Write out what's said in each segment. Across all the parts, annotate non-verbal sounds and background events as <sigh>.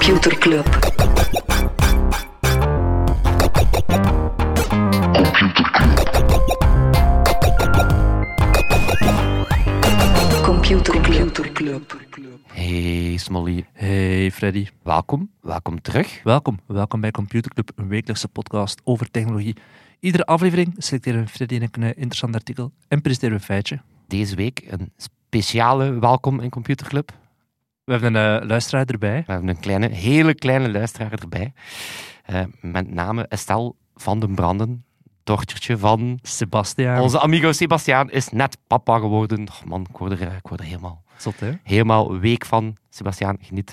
Computer Club. Computer Club. Hey Smolly, Hey Freddy, welkom. Welkom terug. welkom. Welkom bij Computer Club, een wekelijkse podcast over technologie. Iedere aflevering selecteren Freddy en ik een interessant artikel en presenteren we een feitje. Deze week een speciale welkom in Computer Club. We hebben een eh, luisteraar erbij. We hebben een kleine, hele kleine luisteraar erbij. Eh, met name Estelle van den Branden, dochtertje van Sebastian. onze amigo Sebastiaan, is net papa geworden. Man, ik word er, eh, ik word er helemaal, Zot, hè? helemaal week van. Sebastiaan, geniet,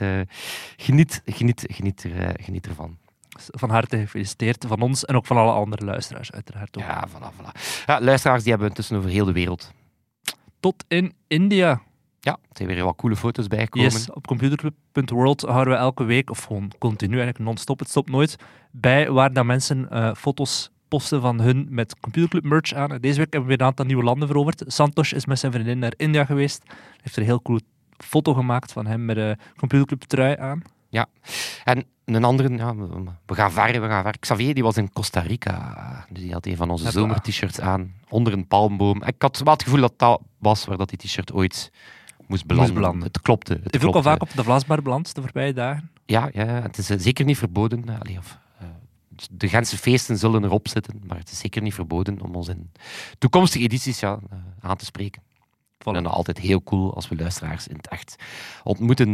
geniet, geniet, geniet, er, geniet ervan. Van harte gefeliciteerd van ons en ook van alle andere luisteraars, uiteraard ook. Ja, voilà, voilà. Ja, luisteraars die hebben intussen over heel de wereld. Tot in India. Ja, er zijn weer wat coole foto's bijgekomen. Yes, op computerclub.world houden we elke week, of gewoon continu eigenlijk non-stop, het stopt nooit, bij waar dat mensen eh, foto's posten van hun met Computerclub merch aan. En Deze week hebben we weer een aantal nieuwe landen veroverd. Santosh is met zijn vriendin naar India geweest. Hij heeft er een heel coole foto gemaakt van hem met een Computerclub trui aan. En een andere, ja, we- gaan ver, we gaan ver. Xavier die was in Costa Rica. Dus die had een van onze Ja, zomer-t-shirts aan, onder een palmboom. Ik had wel het gevoel dat dat was waar dat die t-shirt ooit moest belanden. belanden. Het klopte. Het heeft ook al vaak op de Vlasbar beland de voorbije dagen. Ja, ja, ja, het is eh, zeker niet verboden. eh, allee, of, eh, de Gentse feesten zullen erop zitten, maar het is zeker niet verboden om ons in toekomstige edities ja, aan te spreken. Vind het altijd heel cool als we luisteraars in het echt ontmoeten.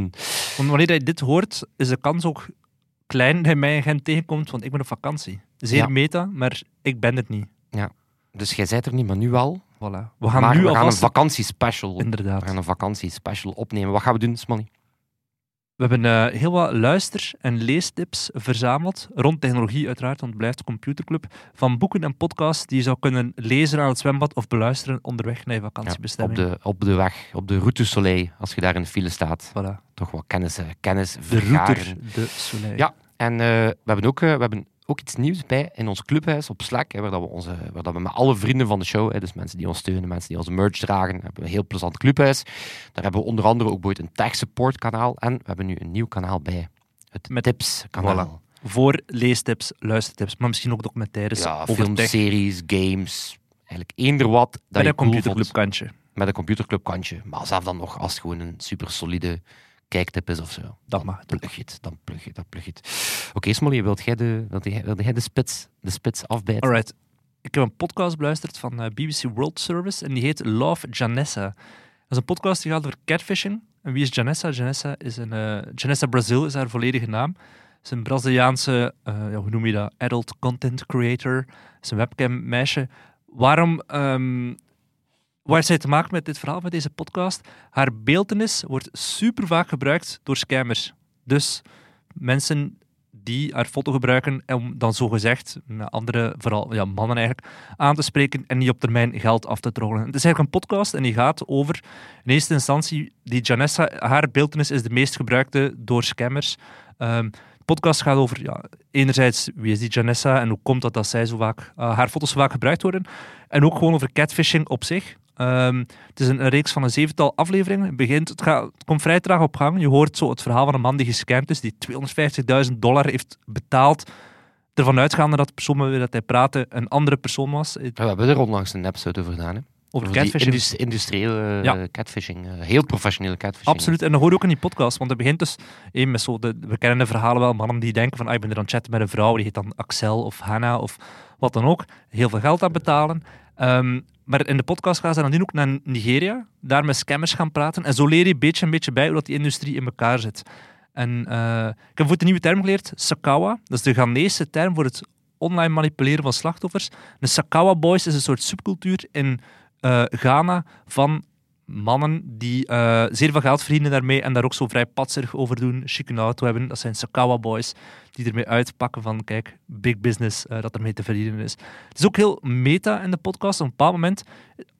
Want wanneer je dit hoort, is de kans ook klein dat je mij in Gent tegenkomt, want ik ben op vakantie. Zeer Ja. meta, maar ik ben het niet. Dus jij bent er niet, maar nu al. Voilà. We gaan maar nu we gaan een vakantiespecial Inderdaad. We gaan een vakantiespecial opnemen. Wat gaan we doen, Smolly? We hebben eh, heel wat luister- en leestips verzameld, rond technologie uiteraard, want het blijft de computerclub, van boeken en podcasts die je zou kunnen lezen aan het zwembad of beluisteren onderweg naar je op, vakantiebestemming. de, op de weg, op de route Soleil, als je daar in de file staat. Voilà. Toch wat kennis, kennis De vergaren. router, de Soleil. Ja. En eh, we, hebben ook, eh, we hebben ook iets nieuws bij in ons clubhuis op Slack, hè, waar, dat we onze, waar dat we met alle vrienden van de show, hè, dus mensen die ons steunen, mensen die onze merch dragen, hebben we een heel plezant clubhuis. Daar hebben we onder andere ook ooit een tech support kanaal en we hebben nu een nieuw kanaal bij. Het Met- Tips kanaal. Voor leestips, luistertips, maar misschien ook documentaires Ja, over films, tech. series, games, eigenlijk eender wat. Dat je een cool computerclub vond. kantje. met een computerclub kantje. Maar zelf dan nog, als gewoon een super solide kijktip is of zo. Dan mag het plug je het, dan plug je het, dan plug je het. Oké, Smolly, wilt jij de, wilt jij, wilt jij de, spits, de spits afbijten? Alright. Ik heb een podcast beluisterd van eh, BBC World Service en die heet Love Janessa. Dat is een podcast die gaat over catfishing. En wie is Janessa? Janessa is een... eh, Janessa Brazil is haar volledige naam. Ze is een Braziliaanse, eh, ja, hoe noem je dat, adult content creator. Ze is een webcam meisje. Waarom... ehm waar zij te maken met dit verhaal, met deze podcast? Haar beeldenis wordt super vaak gebruikt door scammers. Dus mensen die haar foto gebruiken om dan zogezegd andere, vooral ja, mannen eigenlijk, aan te spreken en niet op termijn geld af te troggelen. Het is eigenlijk een podcast en die gaat over, in eerste instantie, die Janessa, haar beeldenis is de meest gebruikte door scammers. Ehm, de podcast gaat over, ja, enerzijds, wie is die Janessa en hoe komt dat dat zij zo vaak, eh, haar foto's zo vaak gebruikt worden. En ook gewoon over catfishing op zich. Ehm, het is een, een reeks van een zevental afleveringen. Het, begint, het, gaat, het komt vrij traag op gang. Je hoort zo het verhaal van een man die gescamd is, die 250.000 dollar heeft betaald. Ervan uitgaande dat de persoon met wie dat hij praatte een andere persoon was. We hebben er onlangs een episode over gedaan. Hè? Over catfishing. indus- industriële eh, Ja. catfishing. eh, heel professionele catfishing. Absoluut, en dat hoor je ook in die podcast, want het begint dus één met zo de, we kennen de verhalen wel, mannen die denken van ah, ik ben er aan het chatten met een vrouw, die heet dan Axel of Hannah of wat dan ook, heel veel geld aan betalen. Ehm, maar in de podcast gaan ze dan ook naar Nigeria, daar met scammers gaan praten en zo leer je beetje een beetje bij hoe dat die industrie in elkaar zit. En eh, ik heb voor een nieuwe term geleerd, Sakawa, dat is de Ghanese term voor het online manipuleren van slachtoffers. De Sakawa Boys is een soort subcultuur in eh, Ghana van mannen die eh, zeer veel geld verdienen daarmee en daar ook zo vrij patserig over doen, chic een auto hebben. Dat zijn Sakawa boys die ermee uitpakken van, kijk, big business eh, dat ermee te verdienen is. Het is ook heel meta in de podcast. Op een bepaald moment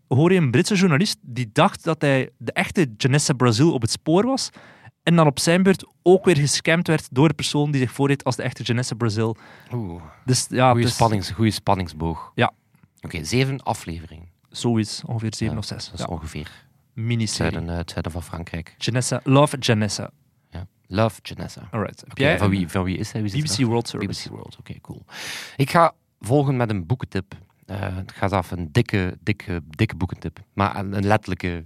hoor je een Britse journalist die dacht dat hij de echte Janessa Brazil op het spoor was en dan op zijn beurt ook weer gescamd werd door de persoon die zich voordeed als de echte Janessa Brazil. Oeh, Dus ja, goeie, dus spannings, spanningsboog. Ja. Oké, zeven afleveringen. zoiets, ongeveer zeven Ja, of zes. Dat is Ja, ongeveer. Miniserie. Zuiden, eh, het zuiden van Frankrijk. Janessa, Love Janessa. Ja. Love Janessa. Alright. Jij van, wie, van wie is hij? Het BBC? World Service? BBC World, oké, cool. Ik ga volgen met een boekentip. Eh het gaat af een dikke, dikke, dikke boekentip. Maar een, een letterlijke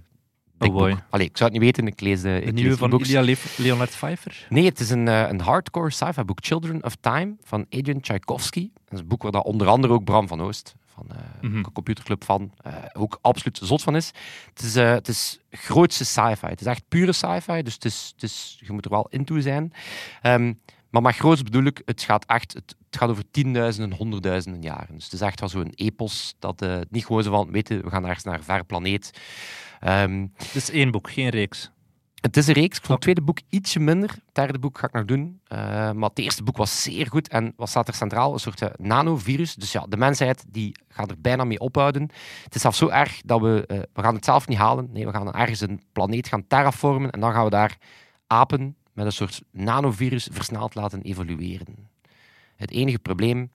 dik Oh boy. boek. Allee, ik zou het niet weten, ik lees de, De nieuwe van. Ilya Le- Leonard Pfeiffer? Nee, het is een, eh, een hardcore sci-fi boek. Children of Time van Adrian Tchaikovsky. Dat is een boek waar dat onder andere ook Bram van Oost van eh Mhm. een computerclub van eh, ook absoluut zot van is. Het is, eh, het is grootste sci-fi. Het is echt pure sci-fi, dus het is, het is, je moet er wel into zijn. Ehm, maar met groots bedoel ik, het gaat echt het, het gaat over tienduizenden, honderdduizenden jaren. Dus het is echt wel zo'n epos dat niet gewoon zo van, weten, we gaan ergens naar een ver planeet. Ehm, Het is één boek, geen reeks. Het is een reeks. Ik vond het tweede boek ietsje minder. Het derde boek ga ik nog doen. Eh, maar het eerste boek was zeer goed. En wat staat er centraal? Een soort eh, nanovirus. Dus ja, de mensheid die gaat er bijna mee ophouden. Het is zelfs zo erg dat we... eh, we gaan het zelf niet halen. Nee, we gaan ergens een planeet gaan terraformen. En dan gaan we daar apen met een soort nanovirus versneld laten evolueren. Het enige probleem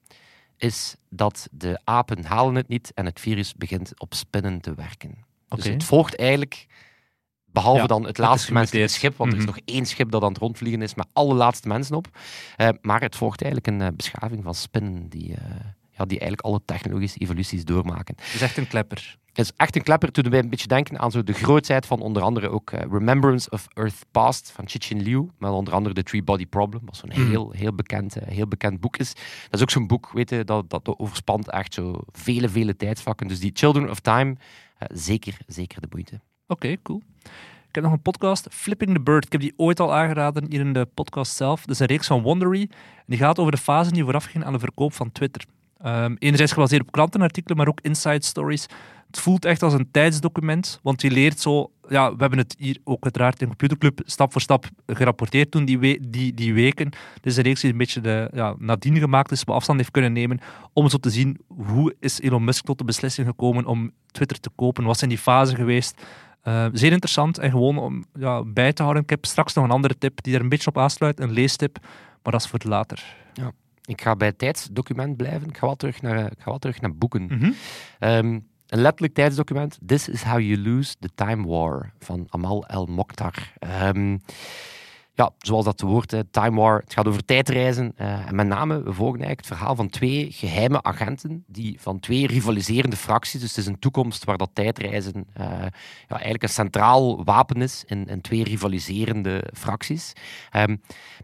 is dat de apen halen het niet en het virus begint op spinnen te werken. Dus het volgt eigenlijk, behalve Ja, dan het laatste gemuteerd. schip, want er is Mhm. nog één schip dat aan het rondvliegen is met alle laatste mensen op. Eh, maar het volgt eigenlijk een eh, beschaving van spinnen die, eh, ja, die eigenlijk alle technologische evoluties doormaken. Het is echt een klepper. Het is echt een klepper. Toen wij een beetje denken aan zo de grootheid van onder andere ook Remembrance of Earth Past van Cixin Liu. Met onder andere The Three Body Problem, wat zo'n Mhm. heel, heel, bekend, heel bekend boek is. Dat is ook zo'n boek, weet je, dat, dat overspant echt zo vele, vele tijdsvakken. Dus die Children of Time, zeker, zeker de moeite. Oké, cool. Ik heb nog een podcast, Flipping the Bird. Ik heb die ooit al aangeraden hier in de podcast zelf. Dat is een reeks van Wondery. En die gaat over de fase die voorafging aan de verkoop van Twitter. Ehm, enerzijds gebaseerd op krantenartikelen, maar ook inside stories. Het voelt echt als een tijdsdocument, want je leert zo... Ja, we hebben het hier ook uiteraard in Computerclub stap voor stap gerapporteerd toen die, die, die weken. Dit is een reeks die een beetje de, ja, nadien gemaakt is, wat afstand heeft kunnen nemen, om zo te zien hoe is Elon Musk tot de beslissing gekomen om Twitter te kopen. Wat zijn die fasen geweest? Uh, zeer interessant en gewoon om ja, bij te houden. Ik heb straks nog een andere tip die er een beetje op aansluit, een leestip, maar dat is voor later. Ik ga bij het tijdsdocument blijven. Ik ga wel terug naar, ik ga wel terug naar boeken. Mhm. Ehm, een letterlijk tijdsdocument. This is how you lose the time war van Amal El Mokhtar. Ehm, ja, zoals dat woord, hè, time war. Het gaat over tijdreizen. eh, en met name, we volgen eigenlijk het verhaal van twee geheime agenten die van twee rivaliserende fracties. Dus het is een toekomst waar dat tijdreizen eh, ja, eigenlijk een centraal wapen is in, in twee rivaliserende fracties. Ehm,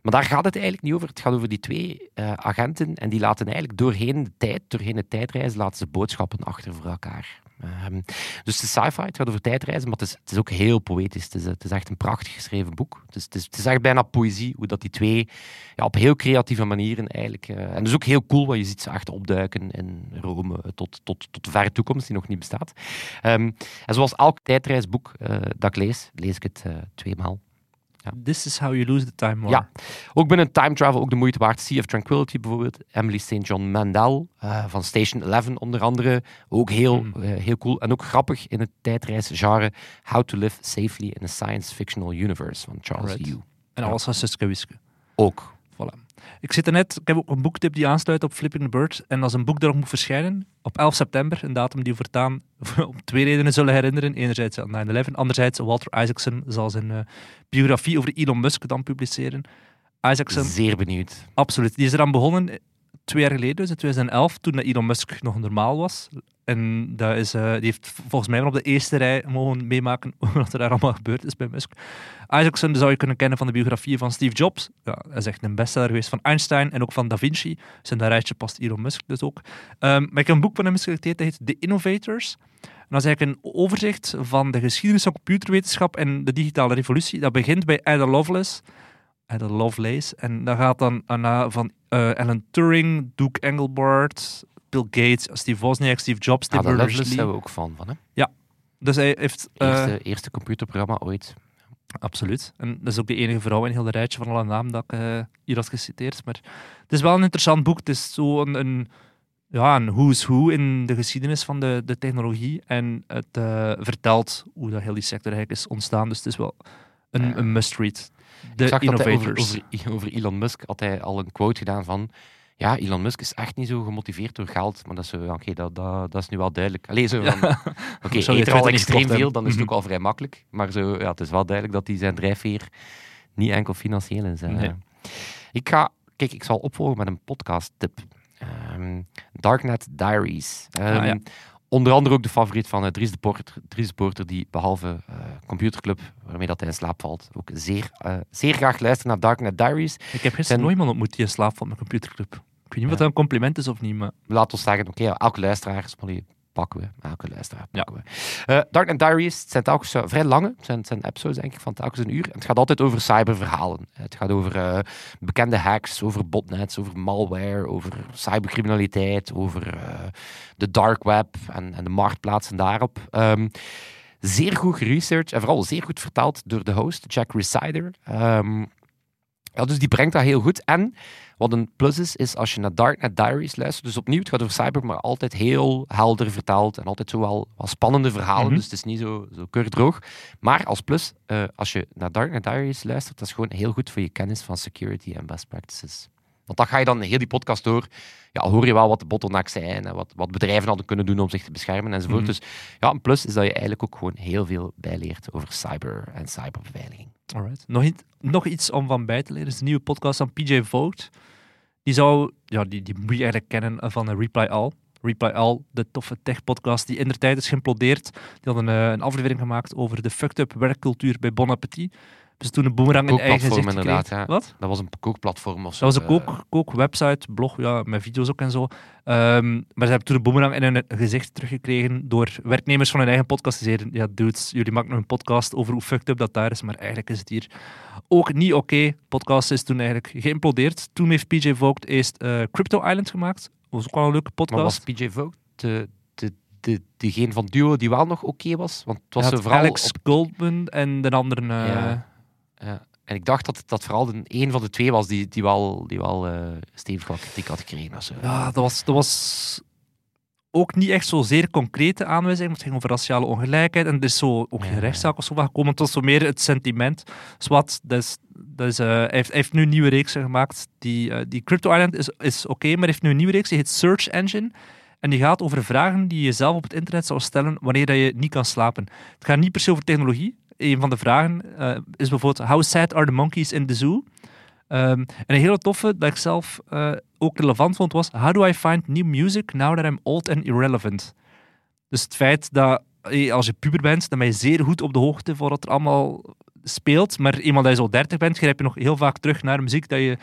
maar daar gaat het eigenlijk niet over. Het gaat over die twee eh, agenten en die laten eigenlijk doorheen de tijd, doorheen de tijdreizen, laten ze boodschappen achter voor elkaar. Ehm, dus het is sci-fi, het gaat over tijdreizen, maar het is, het is ook heel poëtisch. Het is, het is echt een prachtig geschreven boek. Het is, het is, het is echt bijna poëzie, hoe dat die twee ja, op heel creatieve manieren eigenlijk... eh, en dus ook heel cool, want je ziet ze echt opduiken in Rome tot, tot, tot de verre toekomst, die nog niet bestaat. Ehm, en zoals elk tijdreisboek eh, dat ik lees, lees ik het eh, tweemaal. This is how you lose the time war. Ja. Ook binnen time travel ook de moeite waard. Sea of Tranquility bijvoorbeeld. Emily St. John Mandel eh, van Station 11 onder andere. Ook heel, Mm. eh, heel cool. En ook grappig in het tijdreisgenre. How to Live Safely in a Science Fictional Universe van Charles Alright. Yu. En alles van Suske Wiske. Ook. Voilà. Ik zit er net, ik heb ook een boektip die aansluit op Flipping the Bird. En is een boek dat nog moet verschijnen op 11 september. Een datum die we voortaan <laughs> om twee redenen zullen herinneren. Enerzijds aan 9-11, anderzijds Walter Isaacson zal zijn eh, biografie over Elon Musk dan publiceren. Isaacson, Zeer benieuwd. absoluut. Die is eraan begonnen eh, twee jaar geleden, dus in 2011, toen Elon Musk nog normaal was. En dat is, eh, die heeft volgens mij op de eerste rij mogen meemaken <laughs> wat er daar allemaal gebeurd is bij Musk. Isaacson zou je kunnen kennen van de biografieën van Steve Jobs. Ja, hij is echt een bestseller geweest van Einstein en ook van Da Vinci. In dat rijtje past Elon Musk dus ook. Ehm, maar ik heb een boek van hem geselecteerd, dat heet The Innovators. En dat is eigenlijk een overzicht van de geschiedenis van computerwetenschap en de digitale revolutie. Dat begint bij Ada Lovelace. Ada Lovelace. En dat gaat dan aan, van eh, Alan Turing, Duke Engelbart, Bill Gates, Steve Wozniak, Steve Jobs, Tim Ah, Loveless Berners-Lee. zijn we ook fan van. Hè? Dus hij heeft... eh, Eerste, eerste computerprogramma ooit. Absoluut. En dat is ook de enige vrouw in heel de rijtje van alle namen dat ik eh, hier had geciteerd. Maar het is wel een interessant boek. Het is zo een, een, ja, een who's who in de geschiedenis van de, de technologie. En het eh, vertelt hoe dat heel die sector eigenlijk is ontstaan. Dus het is wel een, Ja. een must-read. Ik De over, Innovators. over, over Elon Musk had hij al een quote gedaan van ja, Elon Musk is echt niet zo gemotiveerd door geld, maar dat is, dat, dat, dat is nu wel duidelijk. Allee, zo van, <laughs> Oké, er al extreem veel, dan is het hebben? ook al vrij makkelijk. Maar zo, ja, het is wel duidelijk dat hij zijn drijfveer niet enkel financieel is. Nee. Ik ga, kijk, ik zal opvolgen met een podcast tip. Ehm, Darknet Diaries. Ehm, Ah, ja. Onder andere ook de favoriet van eh, Dries de Porter, Dries de Porter, die behalve eh, Computerclub, waarmee dat hij in slaap valt, ook zeer, eh, zeer graag luistert naar Darknet Diaries. Ik heb gisteren nog iemand ontmoet die in slaap valt met computerclub. Ik weet niet of dat een compliment is of niet, maar... Laten we zeggen, oké, elke luisteraar, Smolly, pakken we. Elke luisteraar pakken we. Eh, Darknet Diaries, het zijn telkens eh, vrij lange, het zijn, het zijn episodes denk ik van telkens een uur. En het gaat altijd over cyberverhalen. Het gaat over eh, bekende hacks, over botnets, over malware, over cybercriminaliteit, over eh, de dark web en, en de marktplaatsen daarop. Ehm, zeer goed geresearched en vooral zeer goed vertaald door de host, Jack Resider. Ehm, ja, dus die brengt dat heel goed. En wat een plus is, is als je naar Darknet Diaries luistert. Dus opnieuw, het gaat over cyber, maar altijd heel helder vertaald. En altijd zo wel, wel spannende verhalen. Mhm. Dus het is niet zo, zo keurdroog. Maar als plus, eh, als je naar Darknet Diaries luistert, dat is gewoon heel goed voor je kennis van security en best practices. Want dan ga je dan heel die podcast door. Ja, hoor je wel wat de bottlenecks zijn en wat, wat bedrijven hadden kunnen doen om zich te beschermen enzovoort. Mhm. Dus ja, een plus is dat je eigenlijk ook gewoon heel veel bijleert over cyber en cyberbeveiliging. Alright. Nog, iets- nog iets om van bij te leren. is een nieuwe podcast van PJ Vogt. Die zou, ja, die, die moet je eigenlijk kennen van Reply All. Reply All, de toffe tech-podcast die in de tijd is geïmplodeerd. Die hadden eh, een aflevering gemaakt over de fucked-up werkcultuur bij Bon Appetit. Dus toen een boemerang in eigen gezicht inderdaad, gekregen. ja. Wat? Dat was een kookplatform of zo. Dat was een eh, kook, kookwebsite, blog, ja, met video's ook en zo. Ehm, maar ze hebben toen een boemerang in hun gezicht teruggekregen door werknemers van hun eigen podcast te zeggen ja, dudes, jullie maken nog een podcast over hoe fucked up dat daar is, maar eigenlijk is het hier ook niet oké. Podcast is toen eigenlijk geïmplodeerd. Toen heeft PJ Vogt eerst eh, Crypto Island gemaakt. Dat was ook wel een leuke Maar was podcast. PJ Vogt de, de, de, degene van Duo die wel nog oké was? Want het was vooral Alex op- Goldman en de andere... eh, Ja. Ja. En ik dacht dat dat vooral de, een van de twee was die, die wel, die wel eh, stevig wat kritiek had gekregen. of zo. Ja, dat was, dat was ook niet echt zo zeer concrete aanwijzing. want Het ging over raciale ongelijkheid. En er is zo ook geen Ja. rechtszaak of zo van gekomen. Het was zo meer het sentiment. Dat is, dat is, eh, hij, heeft, hij heeft nu een nieuwe reeks gemaakt. Die, eh, die Crypto Island is, is oké, maar hij heeft nu een nieuwe reeks. Die heet Search Engine. En die gaat over vragen die je zelf op het internet zou stellen wanneer dat je niet kan slapen. Het gaat niet per se over technologie. Een van de vragen eh, is bijvoorbeeld: How sad are the monkeys in the zoo? Ehm, en een hele toffe, dat ik zelf eh, ook relevant vond, was How do I find new music now that I'm old and irrelevant? Dus het feit dat eh, als je puber bent, dan ben je zeer goed op de hoogte van wat er allemaal speelt. Maar eenmaal dat je zo 30 bent, grijp je nog heel vaak terug naar muziek dat je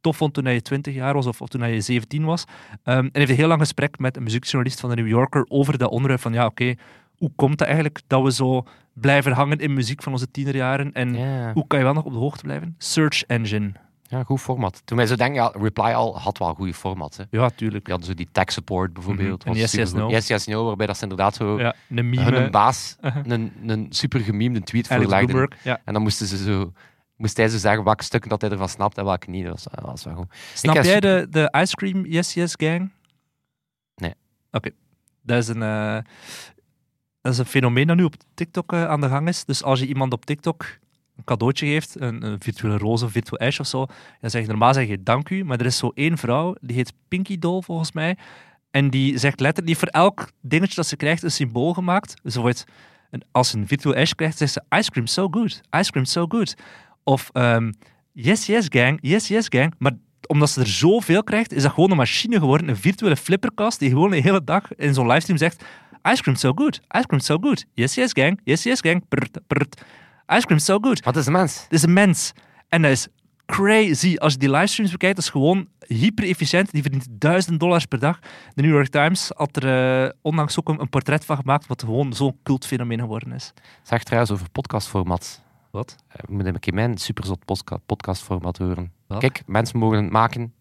tof vond toen je 20 jaar was of, of toen je 17 was. Ehm, en heeft een heel lang gesprek met een muziekjournalist van de New Yorker over dat onderwerp van ja, oké, hoe komt het eigenlijk dat we zo blijven hangen in muziek van onze tienerjaren en hoe kan je wel nog op de hoogte blijven? Search engine. ja, goed format. Toen wij zo denken, ja, Reply All had wel goede formats. Hè. Ja, tuurlijk. Die hadden zo die tech support bijvoorbeeld. En was Yes, Yes. No. Yes, yes, no, waarbij dat ze inderdaad zo Ja, een hun meme. baas <laughs> een, een super gememde tweet voorlegden. Ja. En dan moesten ze zo, moest hij zo zeggen welke stukken dat hij ervan snapt en welke niet. Dat was, dat was wel goed. Snap jij super- de, de Ice Cream Yes Yes Gang? Nee. Oké. Dat is een... eh, dat is een fenomeen dat nu op TikTok eh, aan de gang is. Dus als je iemand op TikTok een cadeautje geeft, een, virtuele roze, een virtueel ijsje of zo, dan zeg je normaal zeg je dank u, maar er is zo één vrouw, die heet Pinky Doll volgens mij, en die zegt letterlijk, die voor elk dingetje dat ze krijgt een symbool gemaakt. Dus een- als ze een virtueel ijsje krijgt, zegt ze ice cream so good, ice cream so good. Of ehm, yes yes gang, yes yes gang, maar omdat ze er zoveel krijgt, is dat gewoon een machine geworden, een virtuele flipperkast, die gewoon de hele dag in zo'n livestream zegt ice cream so good, ice cream so good, yes yes gang, yes yes gang, prrt, prrt. ice cream so good. Wat is de mens? Het is een mens. En dat is crazy. Als je die livestreams bekijkt, dat is gewoon hyper efficiënt. Die verdient duizend dollars per dag. De New York Times had er eh, onlangs ook een, een portret van gemaakt, wat gewoon zo'n cultfenomeen geworden is. Zeg trouwens over podcastformat. Wat? Eh, We moeten een keer mijn superzot podcastformat horen. Kijk, mensen mogen het maken.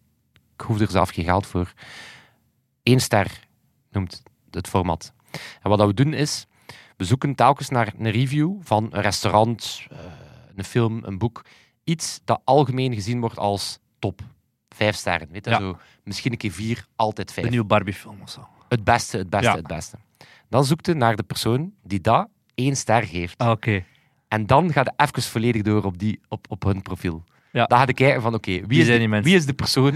Ik hoef er zelf geen geld voor. Eén ster noemt het format. En wat dat we doen is, we zoeken telkens naar een review van een restaurant, eh, een film, een boek. Iets dat algemeen gezien wordt als top. Vijf sterren. Weet je, Ja. zo, misschien een keer vier, altijd vijf. De nieuwe Barbie-film of zo. Het beste, het beste, Ja. het beste. Dan zoekt je naar de persoon die dat één ster geeft. Ah, Oké. En dan gaat je even volledig door op, die, op, op hun profiel. Ja. Dan ga je kijken van, oké, wie, Wie is de- die mensen? wie is de persoon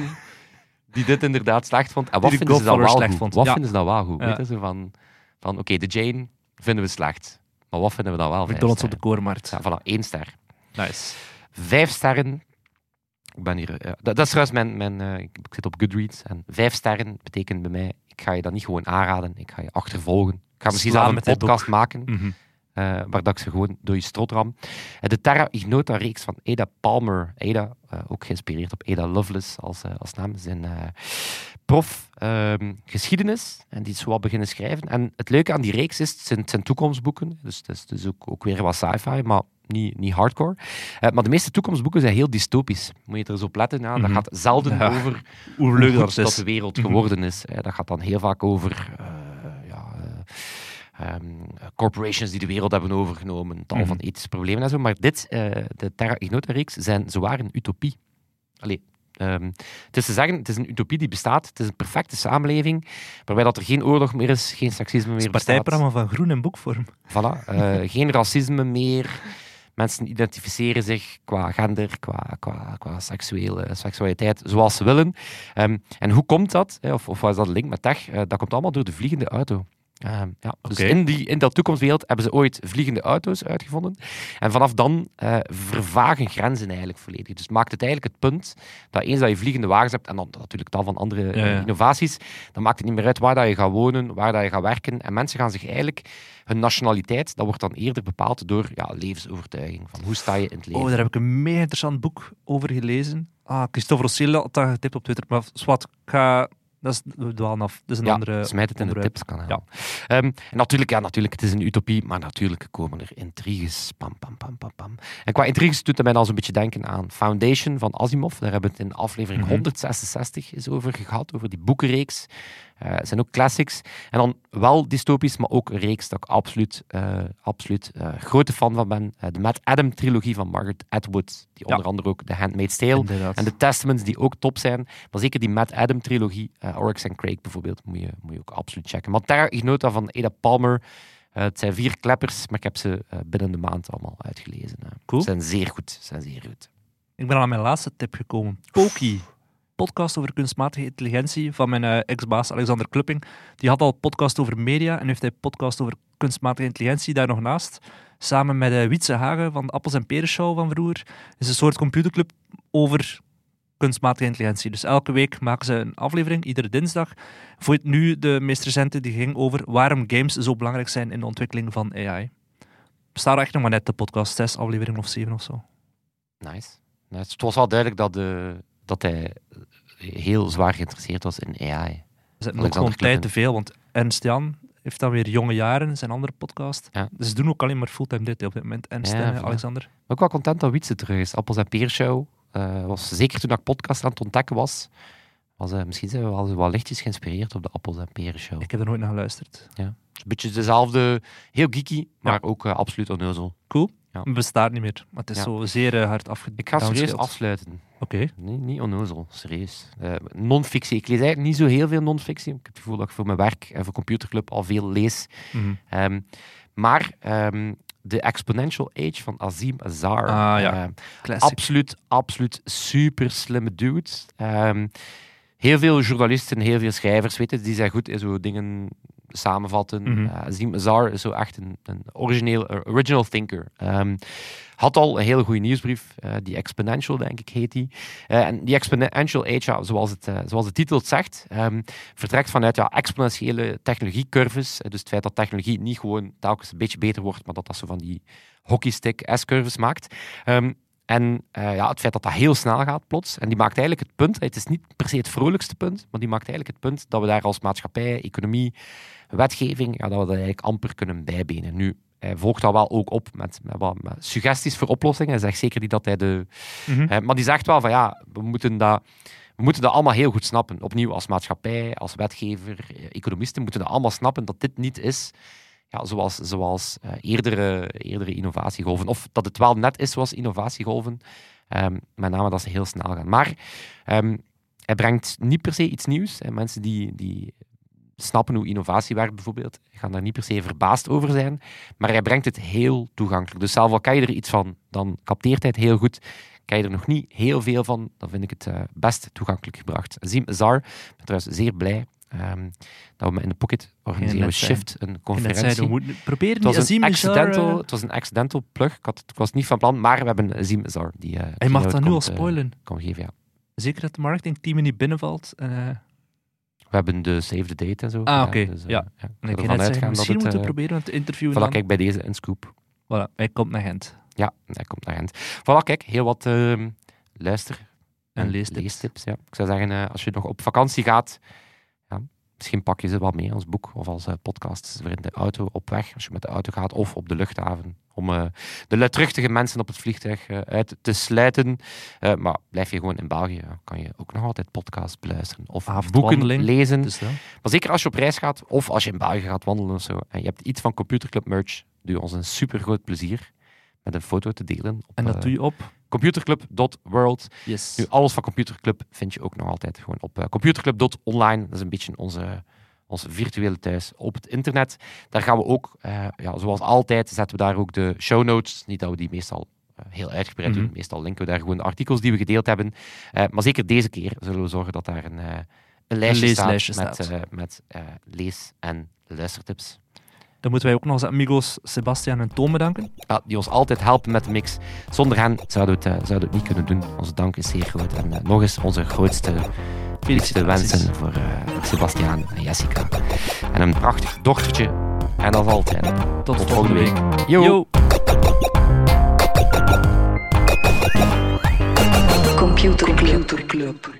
die dit inderdaad slecht vond? En wat Die vinden ze dan wel slecht goed? vond. Wat Ja. vinden ze dan wel goed? Weet je, zo van, van oké, de Jane vinden we slecht. Maar wat vinden we dan wel? McDonald's op de koormarkt. Ja, voilà, één ster. Nice. vijf sterren. Ik ben hier, eh, dat, dat is trouwens mijn, mijn eh, ik, ik zit op Goodreads en vijf sterren betekent bij mij, ik ga je dat niet gewoon aanraden, ik ga je achtervolgen. Ik ga misschien Slaan zelf een podcast maken Mhm. Eh, waar dat ik ze gewoon door je strot ram. De Terra Ignota reeks van Ada Palmer. Ada, eh, ook geïnspireerd op Ada Lovelace als, eh, als naam. Zijn prof ehm, geschiedenis en die is zo wat beginnen schrijven. En het leuke aan die reeks is, het zijn, het zijn toekomstboeken. Dus het is, is ook, ook weer wat sci-fi, maar niet, niet hardcore. Maar de meeste toekomstboeken zijn heel dystopisch. Moet je er eens op letten. Ja? Dat Mhm. gaat zelden Ja. over Hoe leuk dat dat de wereld geworden is. Dat gaat dan heel vaak over eh, ehm, corporations die de wereld hebben overgenomen, tal Mhm. van ethische problemen en zo. Maar dit, eh, de Terra Ignota-reeks, zijn zwaar een utopie. Allee, ehm, het is te zeggen, het is een utopie die bestaat. Het is een perfecte samenleving, waarbij dat er geen oorlog meer is, geen seksisme Het is meer het bestaat. partijprogramma van Groen in boekvorm. Voilà. eh, <laughs> geen racisme meer. Mensen identificeren zich qua gender, qua, qua, qua seksuele, seksualiteit, zoals ze willen. Ehm, en hoe komt dat? Of, of wat is dat link met tech? Eh, dat komt allemaal door de vliegende auto. Ehm, ja, dus in, die, in dat toekomstwereld hebben ze ooit vliegende auto's uitgevonden. En vanaf dan eh, vervagen grenzen eigenlijk volledig. Dus maakt het eigenlijk het punt dat eens dat je vliegende wagens hebt, en dan natuurlijk tal van andere eh, Ja, ja. innovaties, dan maakt het niet meer uit waar dat je gaat wonen, waar dat je gaat werken. En mensen gaan zich eigenlijk hun nationaliteit, dat wordt dan eerder bepaald door ja, levensovertuiging. Van hoe sta je in het leven? Oh, daar heb ik een mega interessant boek over gelezen. Ah, Christophe Rossel had dat getipt op Twitter. Maar zwart, ik ga... Dat is, we dwalen af. Dat is een ja, andere... smijt het in de tipskanaal. Ehm, en natuurlijk, ja, natuurlijk, het is een utopie, maar natuurlijk komen er intriges. Pam, pam, pam, pam, pam. En qua intriges doet het mij dan zo'n beetje denken aan Foundation van Asimov. Daar hebben we het in aflevering Mhm. 166 is over gehad, over die boekenreeks. Eh, Het zijn ook classics. En dan wel dystopisch, maar ook een reeks dat ik absoluut, eh, absoluut eh, grote fan van ben. De Matt Adam-trilogie van Margaret Atwood, die onder andere ook The Handmaid's Tale Inderdaad. en de Testaments die ook top zijn. Maar zeker die Matt Adam-trilogie, Oryx en Craig bijvoorbeeld, moet je, moet je ook absoluut checken. Maar Terra Ignota van Ada Palmer, het zijn vier kleppers, maar ik heb ze binnen de maand allemaal uitgelezen. Cool. Ze zijn zeer goed. ze Zijn zeer goed. Ik ben al aan mijn laatste tip gekomen. Poki. Podcast over kunstmatige intelligentie van mijn eh, ex-baas Alexander Klupping. Die had al podcast over media en heeft hij podcast over kunstmatige intelligentie daar nog naast. Samen met uh, Wietse Hagen van de Appels en Peren Show van vroeger. Is een soort computerclub over kunstmatige intelligentie. Dus elke week maken ze een aflevering, iedere dinsdag. Voor het nu de meest recente die ging over waarom games zo belangrijk zijn in de ontwikkeling van AI. Bestaat echt nog maar net de podcast, zes afleveringen of zeven of zo. Nice. nice. Het was wel duidelijk dat, de, dat hij heel zwaar geïnteresseerd was in AI. Er zit ook gewoon tijd te veel, want Ernst Jan heeft dan weer jonge jaren, zijn andere podcast. Ja. Dus ze doen ook alleen maar fulltime dit op dit moment. Ja, en. Alexander. Ook wel content dat Wietse terug is. Appels en Peer Show. eh, was zeker toen ik podcast aan het ontdekken was. was eh, misschien zijn we wel wat lichtjes geïnspireerd op de Appels en Peren Show. Ik heb er nooit naar geluisterd. Is een beetje dezelfde, heel geeky, maar ook eh, absoluut onnozel. Cool. Ja. Het bestaat niet meer, maar het is Ja. zo zeer eh, hard afgedaan. Ik ga serieus afsluiten. Oké. Nee, niet onnozel, serieus. Eh, non-fictie. Ik lees eigenlijk niet zo heel veel non-fictie. Ik heb het gevoel dat ik voor mijn werk en voor Computerclub al veel lees. Mhm. Ehm, maar ehm, de Exponential Age van Azim Azar. Ah, ja. Classic. absoluut, absoluut super slimme dude. Heel veel journalisten, heel veel schrijvers, weet je, die zijn goed in zo dingen samenvatten. Eh, Azim Azar is zo echt een, een origineel, eh, original thinker. Ehm, had al een hele goede nieuwsbrief, eh, die Exponential, denk ik, heet die. Eh, en die Exponential Age, ja, zoals, het, eh, zoals de titel het zegt, ehm, vertrekt vanuit ja, exponentiële technologiecurves. Eh, dus het feit dat technologie niet gewoon telkens een beetje beter wordt, maar dat dat zo van die hockeystick S-curves maakt. Ehm, en eh, ja, het feit dat dat heel snel gaat plots. En die maakt eigenlijk het punt, het is niet per se het vrolijkste punt, maar die maakt eigenlijk het punt dat we daar als maatschappij, economie, wetgeving, ja, dat we dat eigenlijk amper kunnen bijbenen. Nu, hij volgt dat wel ook op met, met, wat, met suggesties voor oplossingen. Hij zegt zeker niet dat hij de... Mhm. maar die zegt wel van ja, we moeten dat... We moeten dat allemaal heel goed snappen. Opnieuw, als maatschappij, als wetgever, eh, economisten moeten dat allemaal snappen dat dit niet is ja, zoals, zoals eh, eerdere, eerdere innovatiegolven. Of dat het wel net is zoals innovatiegolven, ehm, met name dat ze heel snel gaan. Maar ehm, hij brengt niet per se iets nieuws. En mensen die, die snappen hoe innovatie werkt bijvoorbeeld, gaan daar niet per se verbaasd over zijn. Maar hij brengt het heel toegankelijk. Dus zelf al kan je er iets van, dan capteert hij het heel goed. Kan je er nog niet heel veel van, dan vind ik het eh, best toegankelijk gebracht. Azim Azar, ik ben trouwens zeer blij ehm, dat we in de pocket organiseren we. Shift, een En dat conferentie. we moeten proberen Het was, een accidental, eh, het was een accidental plug. Ik, had, ik was niet van plan, maar we hebben Azim Azar. Die, eh, Hij mag dat nu al eh, spoilen. kan geven, ja. Zeker dat het marketingteam niet binnenvalt. En, eh, We hebben de save the date en zo. Ah, oké, dus, eh, ja. En ik ervan uitgaan dat misschien moeten we eh, proberen het interview Voilà, kijk, bij deze een scoop. Voilà, hij komt naar Gent. Ja, hij komt naar Gent. Voilà, kijk, heel wat ehm, luister- En leestips. ja. Ik zou zeggen, eh, als je nog op vakantie gaat, ja, misschien pak je ze wat mee als boek of als eh, podcast voor in de auto op weg, als je met de auto gaat, of op de luchthaven, om eh, de luidruchtige mensen op het vliegtuig eh, uit te sluiten. Maar blijf je gewoon in België, kan je ook nog altijd podcasts beluisteren of boeken lezen. Dus. Maar zeker als je op reis gaat, of als je in België gaat wandelen of zo, en je hebt iets van Computerclub merch, doe ons een super groot plezier met een foto te delen op En dat doe je op. computerclub.world. Yes. Nu, alles van Computerclub vind je ook nog altijd gewoon op eh, computerclub.online. Dat is een beetje onze, ons virtuele thuis op het internet. Daar gaan we ook, eh, ja, zoals altijd, zetten we daar ook de show notes. Niet dat we die meestal eh, heel uitgebreid doen. Mhm. Meestal linken we daar gewoon de artikels die we gedeeld hebben. Maar zeker deze keer zullen we zorgen dat daar een, een lijstje staat, staat. met, eh, met lees- en luistertips. Dan moeten wij ook nog onze amigos Sebastian en Toon bedanken. Ja, die ons altijd helpen met de mix. Zonder hen zouden we het, eh, zouden we het niet kunnen doen. Onze dank is zeer groot. En eh, nog eens onze grootste, liefste Felicitaties. wensen voor, eh voor Sebastiaan en Jessica. En een prachtig dochtertje. En als altijd. Tot, Tot volgende week. week. Yo. Yo. Computer Club.